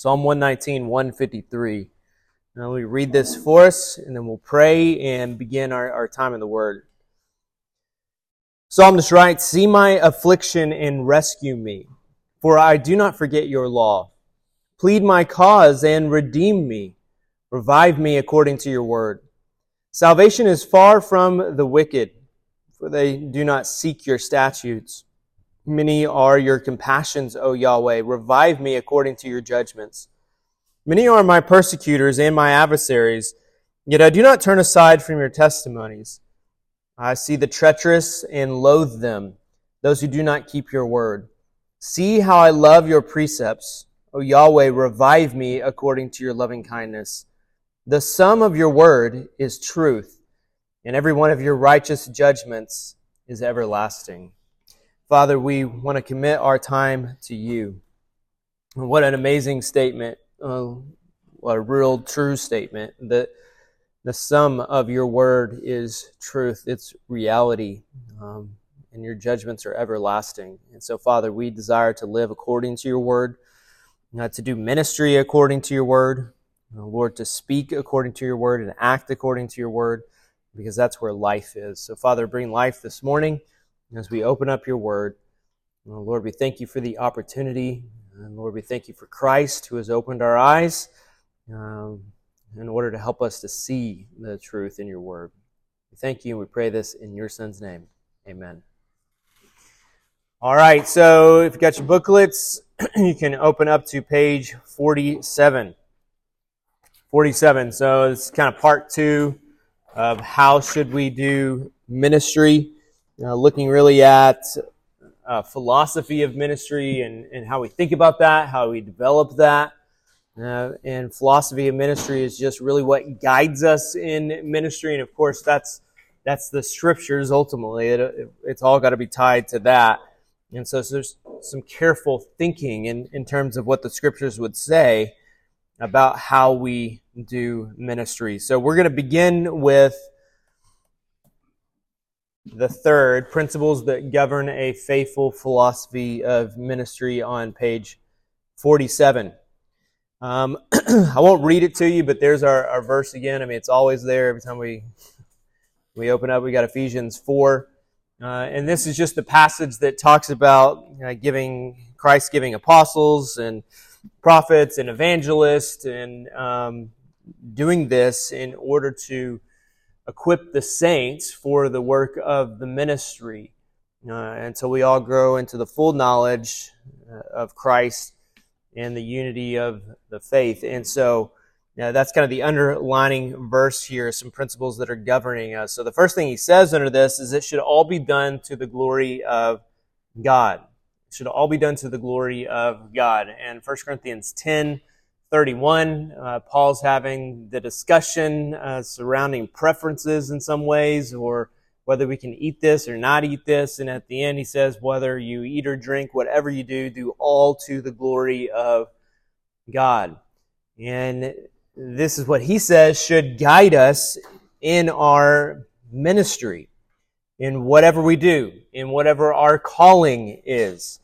Psalm 119, 153. Now we read this for us, and then we'll pray and begin our, our time in the Word. Psalmist writes, See my affliction and rescue me, for I do not forget your law. Plead my cause and redeem me. Revive me according to your word. Salvation is far from the wicked, for they do not seek your statutes. Many are your compassions, O Yahweh. Revive me according to your judgments. Many are my persecutors and my adversaries, yet I do not turn aside from your testimonies. I see the treacherous and loathe them, those who do not keep your word. See how I love your precepts. O Yahweh, revive me according to your loving kindness. The sum of your word is truth, and every one of your righteous judgments is everlasting. Father, we want to commit our time to you. What an amazing statement. Uh, what a real true statement that the sum of your word is truth. It's reality. Um, and your judgments are everlasting. And so, Father, we desire to live according to your word, uh, to do ministry according to your word, uh, Lord, to speak according to your word and act according to your word, because that's where life is. So, Father, bring life this morning as we open up your word. Uh, Lord, we thank you for the opportunity. And Lord, we thank you for Christ who has opened our eyes um, in order to help us to see the truth in your word. We thank you and we pray this in your son's name. Amen. All right, so if you got your booklets, you can open up to page 47. 47. So it's kind of part two of how should we do ministry looking really at uh, philosophy of ministry and, and how we think about that, how we develop that. Uh, and philosophy of ministry is just really what guides us in ministry. And of course, that's that's the scriptures ultimately. It, it, it's all got to be tied to that. And so, so, there's some careful thinking in, in terms of what the scriptures would say about how we do ministry. So we're going to begin with the third, principles that govern a faithful philosophy of ministry on page 47. Um, I won't read it to you, but there's our, our verse again. I mean, it's always there every time we we open up. We got Ephesians 4. Uh, and this is just the passage that talks about giving Christ giving apostles and prophets and evangelists and um, doing this in order to equip the saints for the work of the ministry uh, until we all grow into the full knowledge uh, of Christ and the unity of the faith. And so uh, that's kind of the underlining verse here, some principles that are governing us. So the first thing he says under this is it should all be done to the glory of God. It should all be done to the glory of God. And 1 Corinthians 10, 31, uh, Paul's having the discussion uh, surrounding preferences in some ways, or whether we can eat this or not eat this. And at the end, he says, whether you eat or drink, whatever you do, do all to the glory of God. And this is what he says should guide us in our ministry, in whatever we do, in whatever our calling is.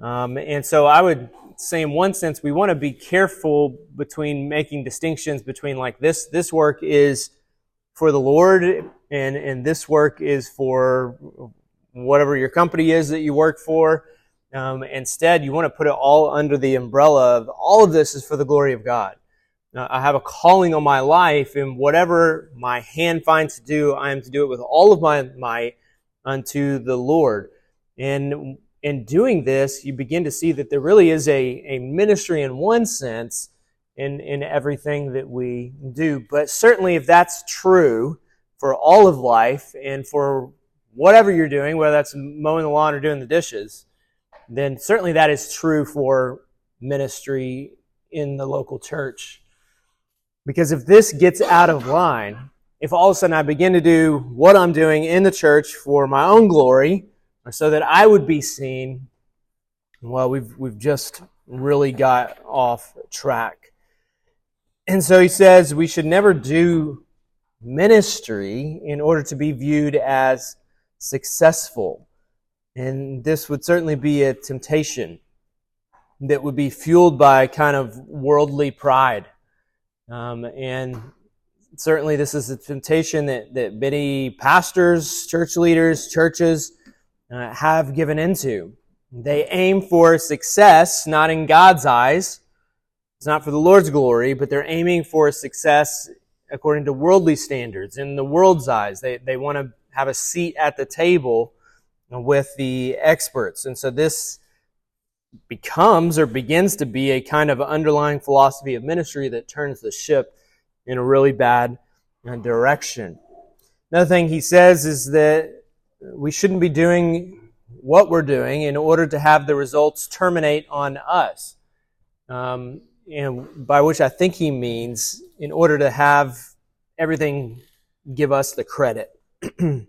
Um, and so I would say in one sense we want to be careful between making distinctions between like this this work is for the Lord and and this work is for whatever your company is that you work for. Um, instead, you want to put it all under the umbrella of all of this is for the glory of God. Now, I have a calling on my life, and whatever my hand finds to do, I am to do it with all of my might unto the Lord. And in doing this, you begin to see that there really is a, a ministry in one sense in, in everything that we do. But certainly, if that's true for all of life and for whatever you're doing, whether that's mowing the lawn or doing the dishes, then certainly that is true for ministry in the local church. Because if this gets out of line, if all of a sudden I begin to do what I'm doing in the church for my own glory, so that I would be seen, well, we've, we've just really got off track. And so he says we should never do ministry in order to be viewed as successful. And this would certainly be a temptation. that would be fueled by kind of worldly pride. Um, and certainly this is a temptation that, that many pastors, church leaders, churches uh, have given into. They aim for success, not in God's eyes. It's not for the Lord's glory, but they're aiming for success according to worldly standards, in the world's eyes. They, they want to have a seat at the table with the experts. And so this becomes or begins to be a kind of underlying philosophy of ministry that turns the ship in a really bad direction. Another thing he says is that we shouldn't be doing what we're doing in order to have the results terminate on us. Um, and by which I think he means in order to have everything give us the credit. and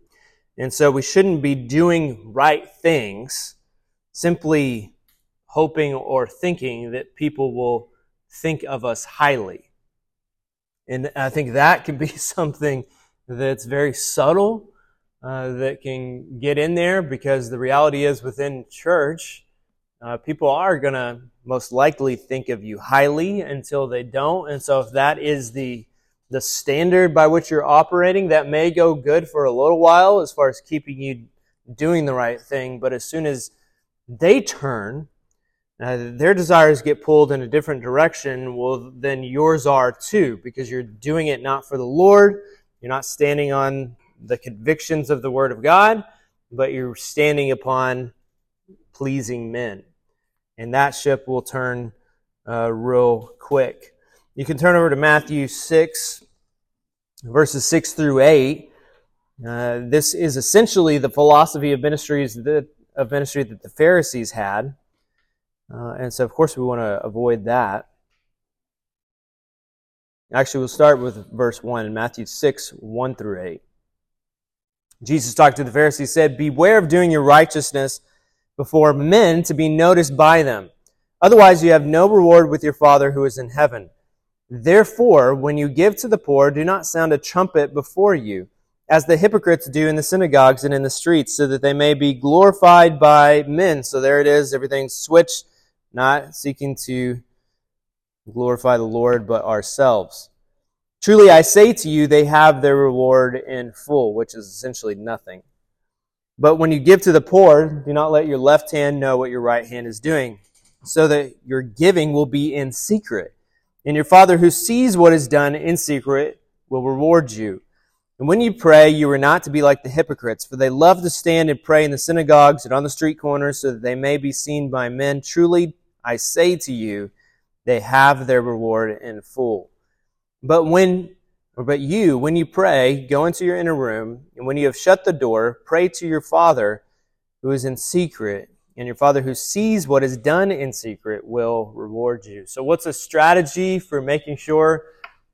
so we shouldn't be doing right things simply hoping or thinking that people will think of us highly. And I think that can be something that's very subtle, uh, that can get in there because the reality is within church, uh, people are going to most likely think of you highly until they don't. And so if that is the the standard by which you're operating, that may go good for a little while as far as keeping you doing the right thing. But as soon as they turn uh, their desires get pulled in a different direction, well, then yours are too, because you're doing it not for the Lord. You're not standing on the convictions of the Word of God, but you're standing upon pleasing men. And that ship will turn uh, real quick. You can turn over to Matthew 6, verses 6 through 8. Uh, this is essentially the philosophy of ministries that, of ministry that the Pharisees had. Uh, and so, of course, we want to avoid that. Actually, we'll start with verse 1 in Matthew 6, 1 through 8. Jesus talked to the Pharisees, said, Beware of doing your righteousness before men to be noticed by them. Otherwise, you have no reward with your Father who is in heaven. Therefore, when you give to the poor, do not sound a trumpet before you, as the hypocrites do in the synagogues and in the streets, so that they may be glorified by men. So there it is, everything's switched not seeking to glorify the Lord, but ourselves. Truly, I say to you, they have their reward in full, which is essentially nothing. But when you give to the poor, do not let your left hand know what your right hand is doing, so that your giving will be in secret. And your Father who sees what is done in secret will reward you. And when you pray, you are not to be like the hypocrites, for they love to stand and pray in the synagogues and on the street corners, so that they may be seen by men. Truly, I say to you, they have their reward in full. But when, but you, when you pray, go into your inner room, and when you have shut the door, pray to your Father who is in secret, and your Father who sees what is done in secret will reward you. So, what's a strategy for making sure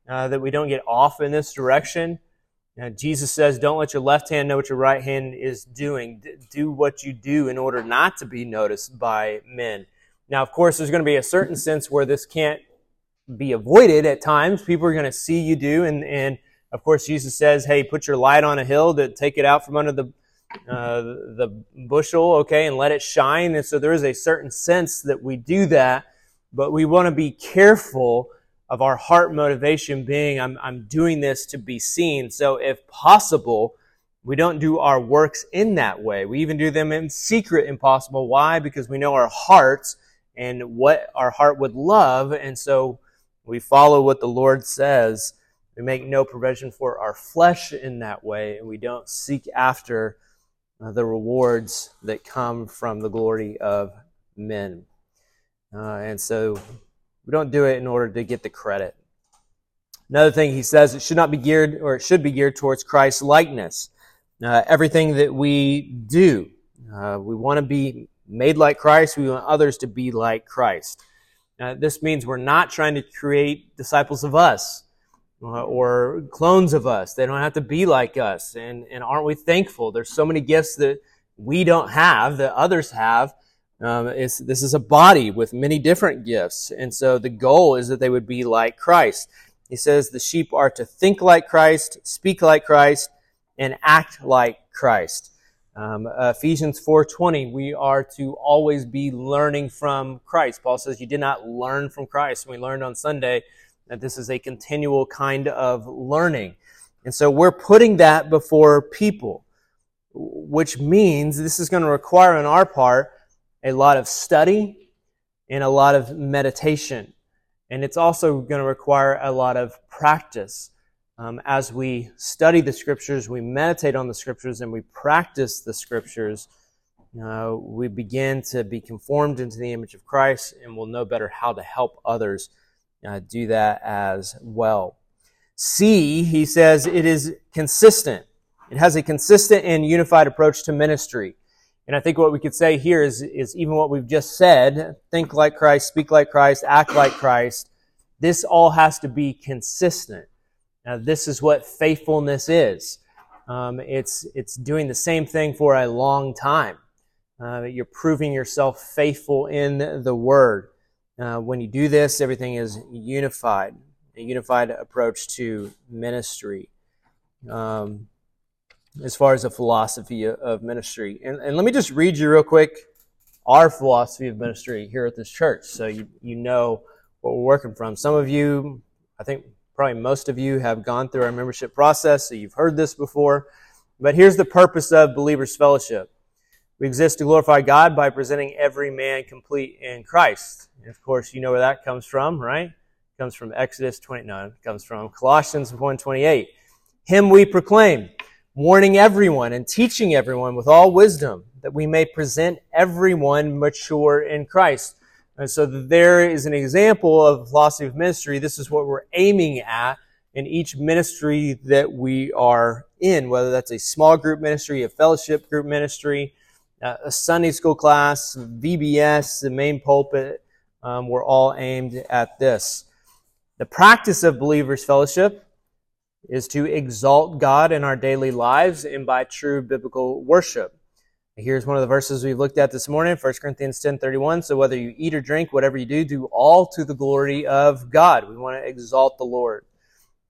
uh, that we don't get off in this direction? Uh, Jesus says, Don't let your left hand know what your right hand is doing. D- do what you do in order not to be noticed by men. Now, of course, there's going to be a certain sense where this can't be avoided at times. People are going to see you do. And, and of course, Jesus says, hey, put your light on a hill to take it out from under the, uh, the bushel, okay, and let it shine. And so there is a certain sense that we do that, but we want to be careful of our heart motivation being, I'm, I'm doing this to be seen. So if possible, we don't do our works in that way. We even do them in secret impossible. Why? Because we know our hearts and what our heart would love. And so we follow what the Lord says. We make no provision for our flesh in that way, and we don't seek after the rewards that come from the glory of men. Uh, and so we don't do it in order to get the credit. Another thing he says, it should not be geared, or it should be geared towards Christ's likeness. Uh, everything that we do, uh, we want to be made like Christ. We want others to be like Christ. Uh, this means we're not trying to create disciples of us uh, or clones of us. They don't have to be like us. And, and aren't we thankful? There's so many gifts that we don't have that others have. Um, this is a body with many different gifts. And so the goal is that they would be like Christ. He says the sheep are to think like Christ, speak like Christ, and act like Christ. Um, Ephesians 4:20, we are to always be learning from Christ. Paul says, "You did not learn from Christ." We learned on Sunday that this is a continual kind of learning, and so we're putting that before people, which means this is going to require on our part a lot of study and a lot of meditation, and it's also going to require a lot of practice um, as we study the scriptures, we meditate on the scriptures, and we practice the scriptures, uh, we begin to be conformed into the image of Christ, and we'll know better how to help others uh, do that as well. C, he says, it is consistent. It has a consistent and unified approach to ministry. And I think what we could say here is, is even what we've just said think like Christ, speak like Christ, act like Christ. This all has to be consistent. Now, this is what faithfulness is. Um, it's, it's doing the same thing for a long time. Uh, you're proving yourself faithful in the Word. Uh, when you do this, everything is unified, a unified approach to ministry. Um, as far as a philosophy of ministry. And, and let me just read you real quick our philosophy of ministry here at this church so you, you know what we're working from. Some of you, I think Probably most of you have gone through our membership process, so you've heard this before. But here's the purpose of Believers Fellowship. We exist to glorify God by presenting every man complete in Christ. And of course, you know where that comes from, right? It comes from Exodus 29. It comes from Colossians 1.28. Him we proclaim, warning everyone and teaching everyone with all wisdom, that we may present everyone mature in Christ. And so there is an example of the philosophy of ministry. This is what we're aiming at in each ministry that we are in, whether that's a small group ministry, a fellowship group ministry, uh, a Sunday school class, VBS, the main pulpit. Um, we're all aimed at this. The practice of believers' fellowship is to exalt God in our daily lives and by true biblical worship. Here's one of the verses we've looked at this morning, 1 Corinthians 10:31. So whether you eat or drink, whatever you do, do all to the glory of God. We want to exalt the Lord.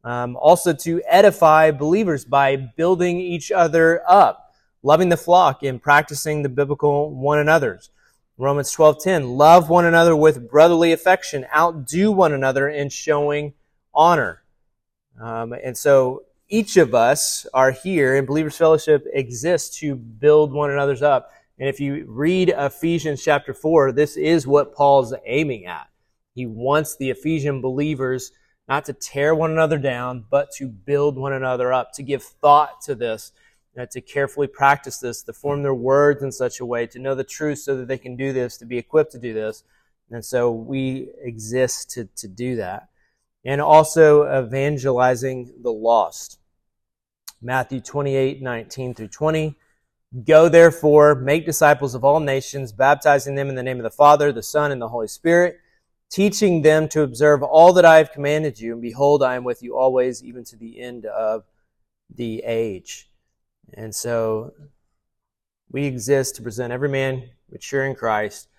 Um, also to edify believers by building each other up, loving the flock and practicing the biblical one another's. Romans 12:10. Love one another with brotherly affection. Outdo one another in showing honor. Um, and so each of us are here and believers fellowship exists to build one another's up. And if you read ephesians chapter 4 this is what paul's aiming at. He wants the ephesian believers not to tear one another down but to build one another up to give thought to this uh, to carefully practice this to form their words in such a way to know the truth so that they can do this to be equipped to do this. And so we exist to, to do that. And also evangelizing the lost Matthew 28, 19 through 20. Go therefore, make disciples of all nations, baptizing them in the name of the Father, the Son, and the Holy Spirit, teaching them to observe all that I have commanded you. And behold, I am with you always, even to the end of the age. And so we exist to present every man mature in Christ.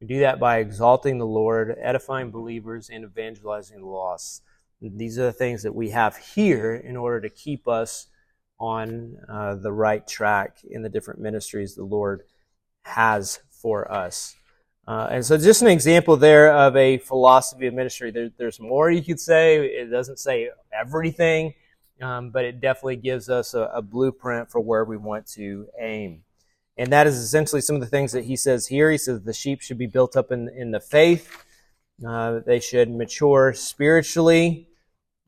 We do that by exalting the Lord, edifying believers, and evangelizing the lost. These are the things that we have here in order to keep us on uh, the right track in the different ministries the Lord has for us. Uh, and so, just an example there of a philosophy of ministry. There, there's more you could say. It doesn't say everything, um, but it definitely gives us a, a, blueprint for where we want to aim. And that is essentially some of the things that he says here. He says the sheep should be built up in, in the faith, uh, they should mature spiritually.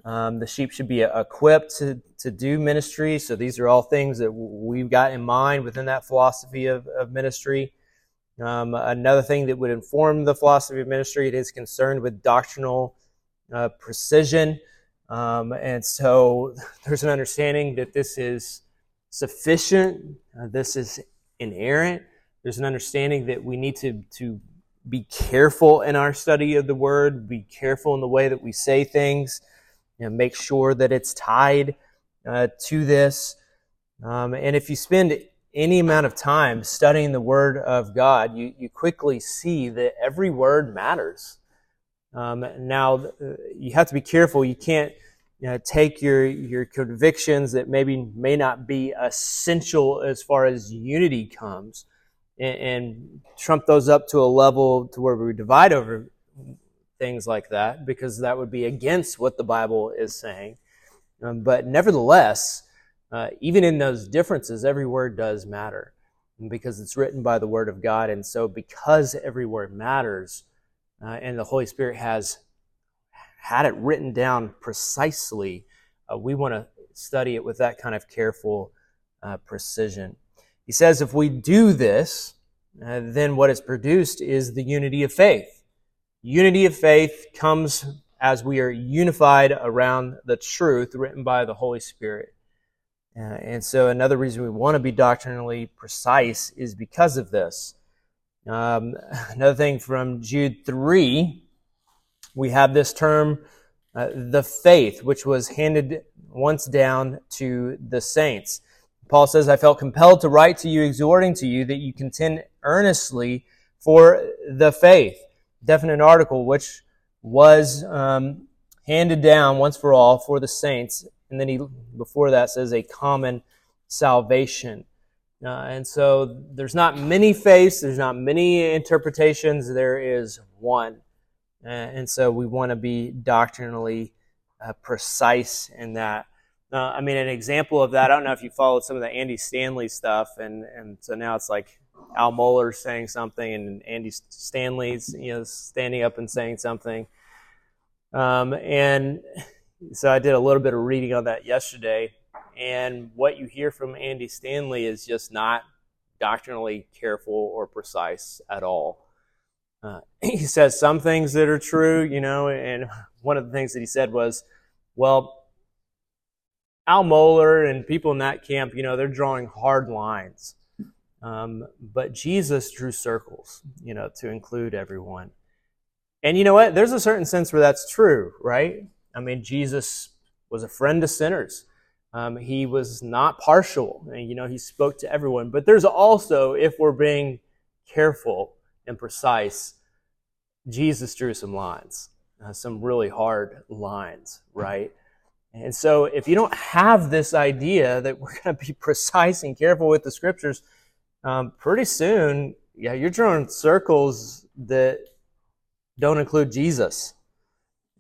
Um, the sheep should be equipped to, to do ministry. So these are all things that we've got in mind within that philosophy of, of ministry. Um, another thing that would inform the philosophy of ministry, it is concerned with doctrinal uh, precision. Um, and so there's an understanding that this is sufficient, uh, this is inerrant. There's an understanding that we need to, to be careful in our study of the word, be careful in the way that we say things you know, make sure that it's tied uh, to this. Um, and if you spend any amount of time studying the Word of God, you, you quickly see that every word matters. Um, now, uh, you have to be careful. You can't you know, take your, your convictions that maybe may not be essential as far as unity comes and, and trump those up to a level to where we divide over things like that because that would be against what the Bible is saying. Um, but nevertheless, uh, even in those differences, every word does matter because it's written by the Word of God. And so, because every word matters, uh, and the Holy Spirit has had it written down precisely, uh, we want to study it with that kind of careful uh, precision. He says if we do this, uh, then what is produced is the unity of faith. Unity of faith comes as we are unified around the truth written by the Holy Spirit. Uh, and so, another reason we want to be doctrinally precise is because of this. Um, another thing from Jude 3, we have this term, uh, the faith, which was handed once down to the saints. Paul says, I felt compelled to write to you, exhorting to you that you contend earnestly for the faith. Definite article, which was um, handed down once for all for the saints and then he, before that, says a common salvation. Uh, and so there's not many faiths, there's not many interpretations, there is one. Uh, and so we want to be doctrinally uh, precise in that. Uh, I mean, an example of that, I don't know if you followed some of the Andy Stanley stuff, and, and so now it's like Al Mohler saying something and Andy Stanley's you know standing up and saying something. Um, and so I did a little bit of reading on that yesterday, and what you hear from Andy Stanley is just not doctrinally careful or precise at all. Uh, he says some things that are true, you know, and one of the things that he said was, well, Al Mohler and people in that camp, you know, they're drawing hard lines. Um, but Jesus drew circles, you know, to include everyone. And you know what? There's a certain sense where that's true, right? I mean, Jesus was a friend to sinners. Um, he was not partial. And, you know, he spoke to everyone. But there's also, if we're being careful and precise, Jesus drew some lines, uh, some really hard lines, right? And so, if you don't have this idea that we're going to be precise and careful with the scriptures, um, pretty soon, yeah, you're drawing circles that don't include Jesus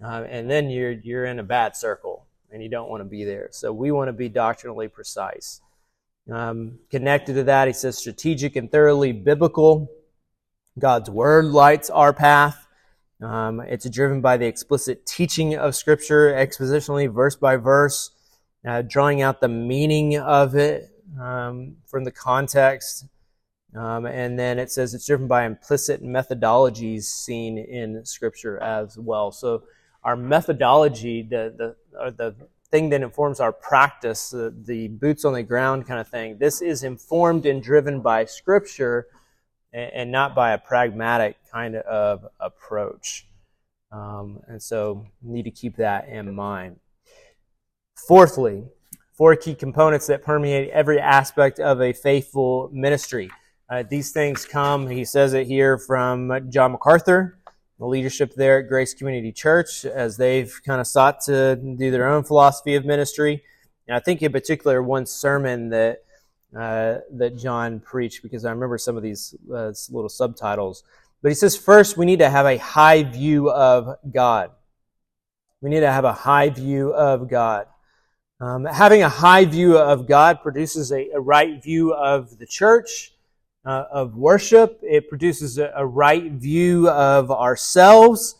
uh, and then you're you're in a bad circle, and you don't want to be there. So we want to be doctrinally precise. Um, connected to that, he says strategic and thoroughly biblical. God's word lights our path. Um, it's driven by the explicit teaching of Scripture, expositionally, verse by verse, uh, drawing out the meaning of it um, from the context. Um, and then it says it's driven by implicit methodologies seen in Scripture as well. So our methodology, the the the thing that informs our practice, the, the boots on the ground kind of thing. This is informed and driven by Scripture, and, and not by a pragmatic kind of approach. Um, and so, need to keep that in mind. Fourthly, four key components that permeate every aspect of a faithful ministry. Uh, these things come, he says it here, from John MacArthur the leadership there at Grace Community Church as they've kind of sought to do their own philosophy of ministry. And I think in particular one sermon that uh, that John preached because I remember some of these uh, little subtitles. But he says first we need to have a high view of God. We need to have a high view of God. Um, having a high view of God produces a, a right view of the church uh, of worship. It produces a, a, right view of ourselves.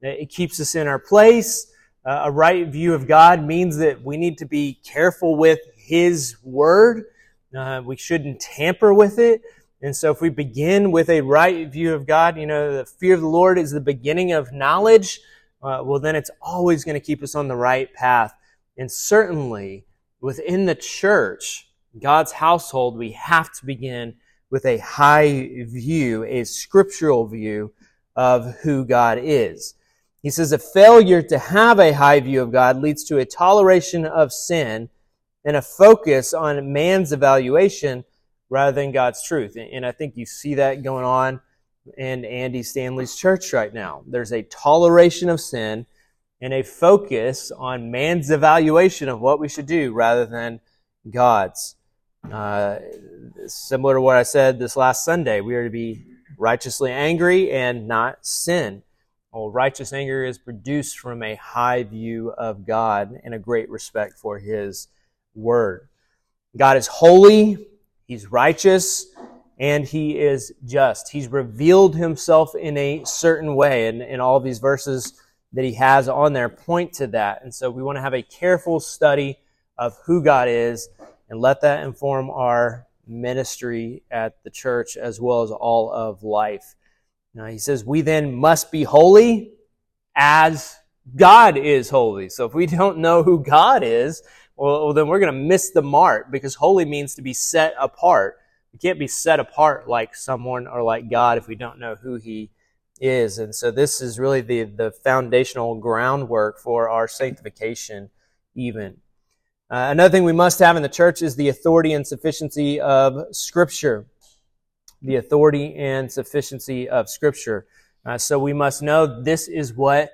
It keeps us in our place. Uh, a right view of God means that we need to be careful with His Word. Uh, we shouldn't tamper with it. And so if we begin with a right view of God, you know, the fear of the Lord is the beginning of knowledge, uh, well, then it's always going to keep us on the right path. And certainly within the church, God's household, we have to begin with a high view, a scriptural view of who God is. He says a failure to have a high view of God leads to a toleration of sin and a focus on man's evaluation rather than God's truth. And I think you see that going on in Andy Stanley's church right now. There's a toleration of sin and a focus on man's evaluation of what we should do rather than God's. Uh, similar to what I said this last Sunday, we are to be righteously angry and not sin. Well, righteous anger is produced from a high view of God and a great respect for His Word. God is holy, He's righteous, and He is just. He's revealed Himself in a certain way, and, and all these verses that He has on there point to that. And so we want to have a careful study of who God is and let that inform our ministry at the church as well as all of life. Now, he says, We then must be holy as God is holy. So if we don't know who God is, well, then we're going to miss the mark because holy means to be set apart. We can't be set apart like someone or like God if we don't know who He is. And so this is really the, the foundational groundwork for our sanctification, even. Uh, another thing we must have in the church is the authority and sufficiency of Scripture. The authority and sufficiency of Scripture. Uh, so we must know this is what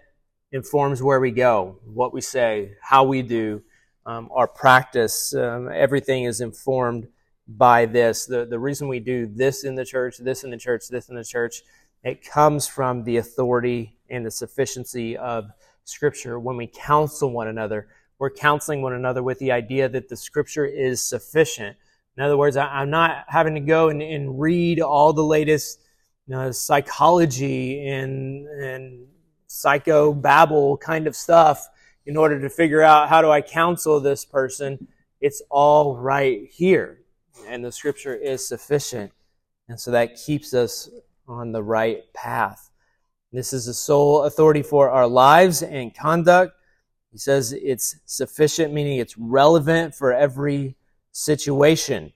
informs where we go, what we say, how we do, um, our practice. Um, everything is informed by this. The, the reason we do this in the church, this in the church, this in the church, it comes from the authority and the sufficiency of Scripture. When we counsel one another, we're counseling one another with the idea that the scripture is sufficient. In other words, I'm not having to go and, and read all the latest you know, psychology and, and psycho babble kind of stuff in order to figure out how do I counsel this person. It's all right here. And the scripture is sufficient. And so that keeps us on the right path. This is the sole authority for our lives and conduct. He says it's sufficient, meaning it's relevant for every situation.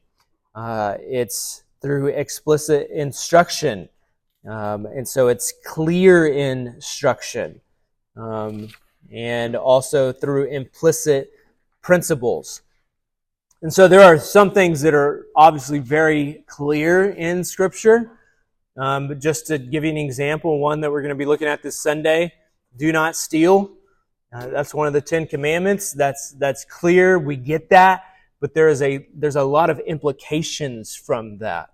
Uh, it's through explicit instruction. Um, and so it's clear instruction. Um, and also through implicit principles. And so there are some things that are obviously very clear in Scripture. Um, but just to give you an example, one that we're going to be looking at this Sunday do not steal. Uh, that's one of the Ten Commandments. That's that's clear. We get that, but there is a there's a lot of implications from that.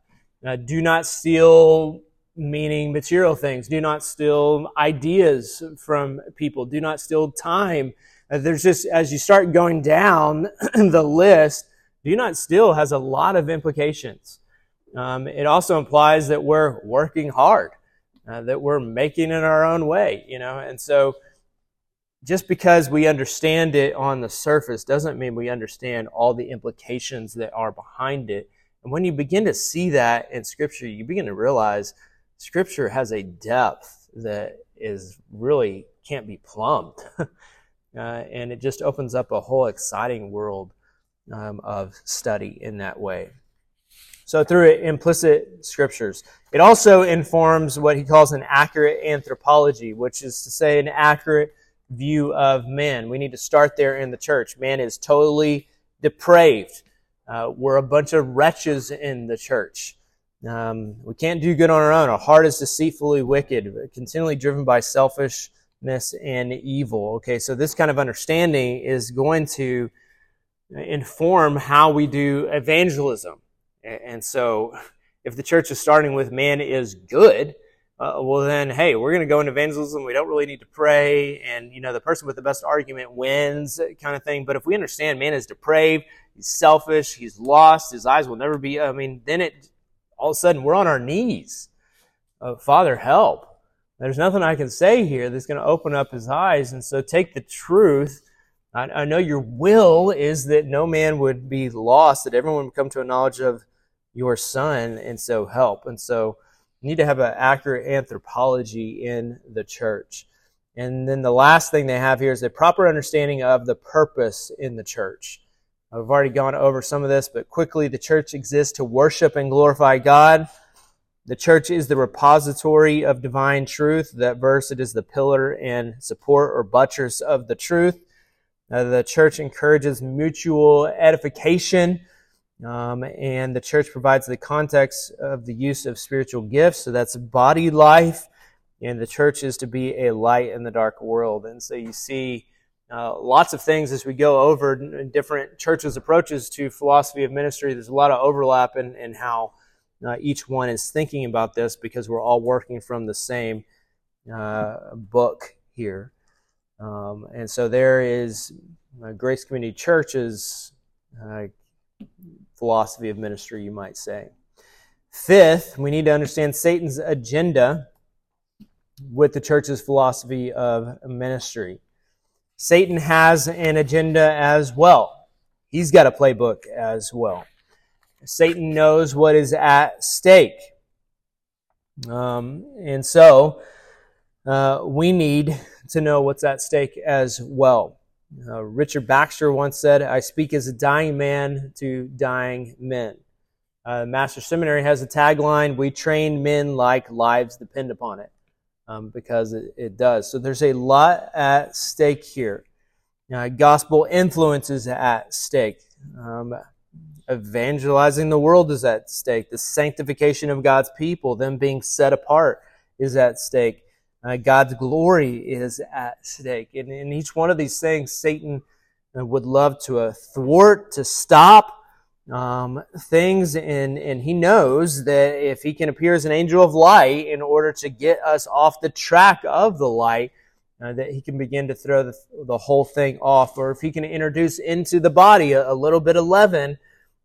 Uh, do not steal, meaning material things. Do not steal ideas from people. Do not steal time. Uh, there's just as you start going down the list, do not steal has a lot of implications. Um, it also implies that we're working hard, uh, that we're making it our own way, you know, and so just because we understand it on the surface doesn't mean we understand all the implications that are behind it. And when you begin to see that in Scripture, you begin to realize Scripture has a depth that is really can't be plumbed. uh, and it just opens up a whole exciting world um, of study in that way. So through implicit scriptures. It also informs what he calls an accurate anthropology, which is to say an accurate view of man. We need to start there in the church. Man is totally depraved. Uh, we're a bunch of wretches in the church. Um, we can't do good on our own. Our heart is deceitfully wicked, continually driven by selfishness and evil. Okay, so this kind of understanding is going to inform how we do evangelism. And so, if the church is starting with man is good, uh, well then, hey, we're going to go into evangelism. We don't really need to pray, and you know, the person with the best argument wins, kind of thing. But if we understand man is depraved, he's selfish, he's lost, his eyes will never be. I mean, then it all of a sudden we're on our knees. Uh, Father, help! There's nothing I can say here that's going to open up his eyes, and so take the truth. I, I know your will is that no man would be lost, that everyone would come to a knowledge of your Son, and so help. And so you need to have an accurate anthropology in the church. And then the last thing they have here is a proper understanding of the purpose in the church. I've already gone over some of this, but quickly, the church exists to worship and glorify God. The church is the repository of divine truth. That verse, it is the pillar and support or buttress of the truth. Uh, the church encourages mutual edification um, and the church provides the context of the use of spiritual gifts. So that's body life And the church is to be a light in the dark world. And so you see uh, lots of things as we go over different churches' approaches to philosophy of ministry. There's a lot of overlap in, in how uh, each one is thinking about this because we're all working from the same uh, book here. Um, and so there is uh, Grace Community Church's philosophy of ministry, you might say. Fifth, we need to understand Satan's agenda with the church's philosophy of ministry. Satan has an agenda as well. He's got a playbook as well. Satan knows what is at stake. Um, and so uh, we need to know what's at stake as well. Uh, Richard Baxter once said, I speak as a dying man to dying men. Uh, Master Seminary has a tagline, We train men like lives depend upon it, um, because it, it, does. So there's a lot at stake here. Uh, gospel influence is at stake. Um, evangelizing the world is at stake. The sanctification of God's people, them being set apart, is at stake. Uh, God's glory is at stake. And in each one of these things, Satan uh, would love to uh, thwart, to stop um, things, and, and he knows that if he can appear as an angel of light in order to get us off the track of the light, uh, that he can begin to throw the, the whole thing off, or if he can introduce into the body a, a little bit of leaven,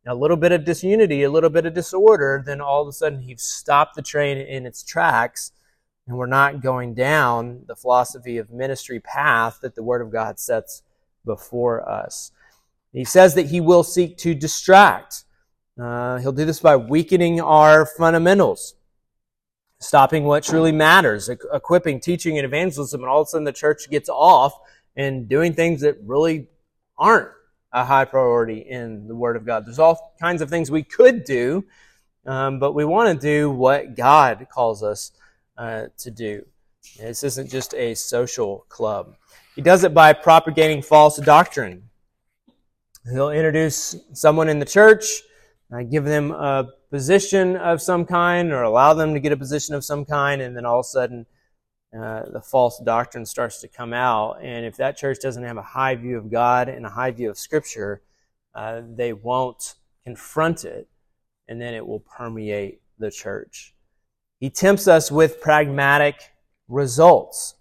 a little bit of disunity, a little bit of disorder, then all of a sudden he's stopped the train in its tracks and we're not going down the philosophy of ministry path that the Word of God sets before us. He says that he will seek to distract. Uh, he'll do this by weakening our fundamentals, stopping what truly matters, equipping, teaching, and evangelism, and all of a sudden the church gets off and doing things that really aren't a high priority in the Word of God. There's all kinds of things we could do, um, but we want to do what God calls us uh, to do. This isn't just a social club. He does it by propagating false doctrine. He'll introduce someone in the church, uh, give them a position of some kind, or allow them to get a position of some kind, and then all of a sudden, uh, the false doctrine starts to come out. And if that church doesn't have a high view of God and a high view of Scripture, uh, they won't confront it, and then it will permeate the church. He tempts us with pragmatic results.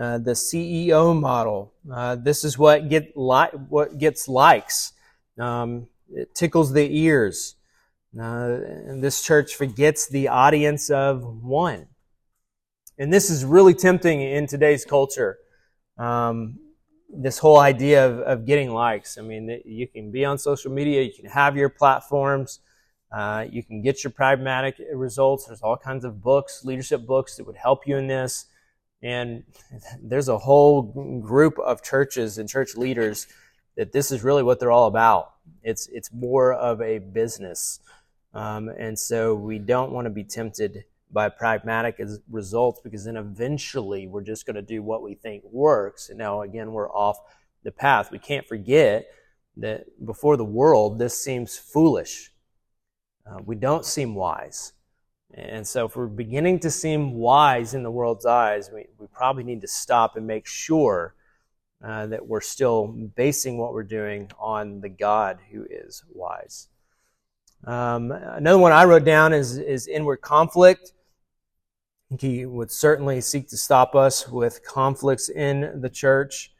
Uh, the CEO model. Uh, this is what get li- what gets likes. Um, it tickles the ears. Uh, this church forgets the audience of one, and this is really tempting in today's culture. Um, this whole idea of, of getting likes. I mean, you can be on social media, you can have your platforms, uh, you can get your pragmatic results. There's all kinds of books, leadership books that would help you in this. And there's a whole group of churches and church leaders that this is really what they're all about. It's, it's more of a business. Um, and so we don't want to be tempted by pragmatic results because then eventually we're just going to do what we think works. And now again, we're off the path. We can't forget that before the world, this seems foolish uh, we don't seem wise. And so, if we're beginning to seem wise in the world's eyes, we, we probably need to stop and make sure uh, that we're still basing what we're doing on the God who is wise. Um, another one I wrote down is, is inward conflict. He would certainly seek to stop us with conflicts in the church.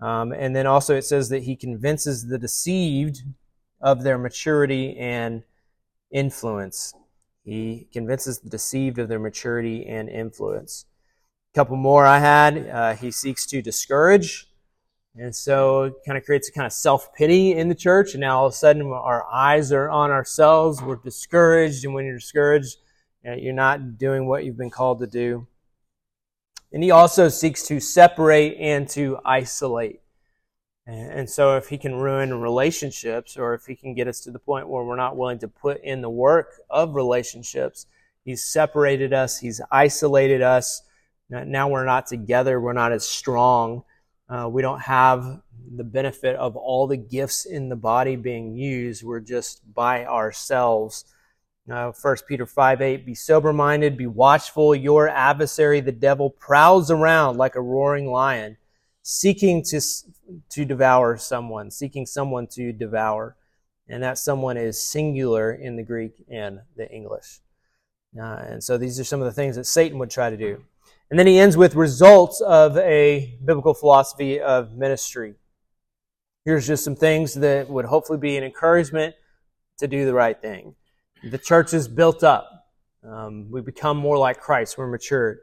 Um, and then also it says that he convinces the deceived of their maturity and influence. He convinces the deceived of their maturity and influence. A couple more I had. Uh, he seeks to discourage. And so it kind of creates a kind of self pity in the church. And now all of a sudden our eyes are on ourselves. We're discouraged. And when you're discouraged, you're not doing what you've been called to do. And he also seeks to separate and to isolate. And so if he can ruin relationships or if he can get us to the point where we're not willing to put in the work of relationships, he's separated us, he's isolated us. Now we're not together, we're not as strong. Uh, we don't have the benefit of all the gifts in the body being used. We're just by ourselves. Uh, 1 Peter 5 8, be sober minded, be watchful. Your adversary, the devil, prowls around like a roaring lion, seeking to, to devour someone, seeking someone to devour. And that someone is singular in the Greek and the English. Uh, and so these are some of the things that Satan would try to do. And then he ends with results of a biblical philosophy of ministry. Here's just some things that would hopefully be an encouragement to do the right thing the church is built up. Um, we become more like Christ. We're matured.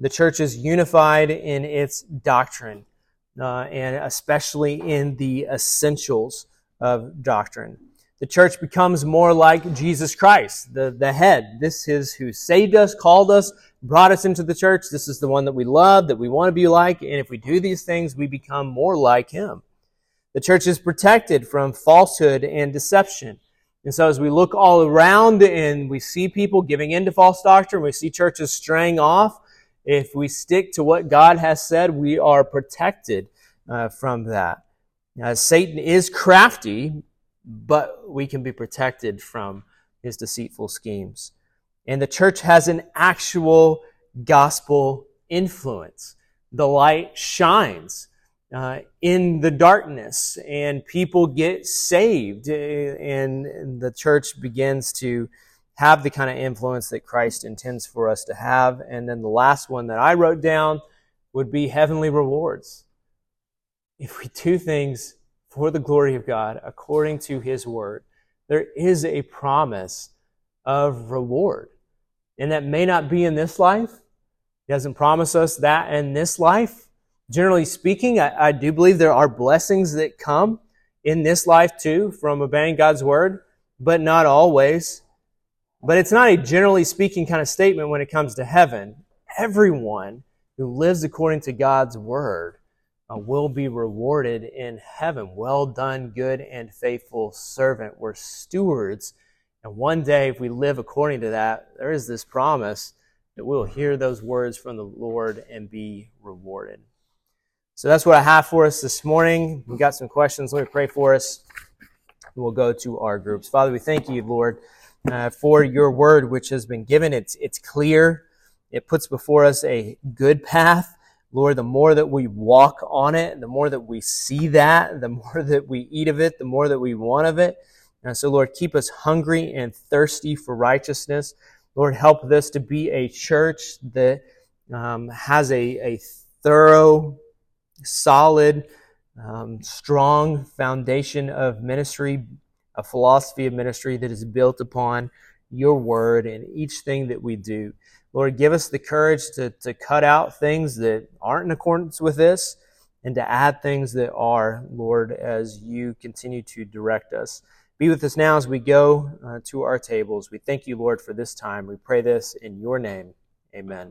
The church is unified in its doctrine, uh, and especially in the essentials of doctrine. The church becomes more like Jesus Christ, the, the head. This is who saved us, called us, brought us into the church. This is the one that we love, that we want to be like. And if we do these things, we become more like him. The church is protected from falsehood and deception. And so as we look all around and we see people giving in to false doctrine, we see churches straying off, if we stick to what God has said, we are protected uh, from that. Now, Satan is crafty, but we can be protected from his deceitful schemes. And the church has an actual gospel influence. The light shines uh, in the darkness and people get saved and the church begins to have the kind of influence that Christ intends for us to have. And then the last one that I wrote down would be heavenly rewards. If we do things for the glory of God according to his word, there is a promise of reward. And that may not be in this life. He doesn't promise us that in this life generally speaking, I, I, do believe there are blessings that come in this life too from obeying God's word, but not always. But it's not a generally speaking kind of statement when it comes to heaven. Everyone who lives according to God's word uh, will be rewarded in heaven. Well done, good and faithful servant. We're stewards. And one day, if we live according to that, there is this promise that we'll hear those words from the Lord and be rewarded. So that's what I have for us this morning. We got some questions. Let me pray for us. We'll go to our groups. Father, we thank you, Lord, uh, for your word which has been given. It's it's clear. It puts before us a good path. Lord, the more that we walk on it, the more that we see that, the more that we eat of it, the more that we want of it. And so, Lord, keep us hungry and thirsty for righteousness. Lord, help this to be a church that um, has a, a thorough solid, um, strong foundation of ministry, a philosophy of ministry that is built upon your word and each thing that we do. Lord, give us the courage to, to cut out things that aren't in accordance with this and to add things that are, Lord, as you continue to direct us. Be with us now as we go uh, to our tables. We thank you, Lord, for this time. We pray this in your name. Amen.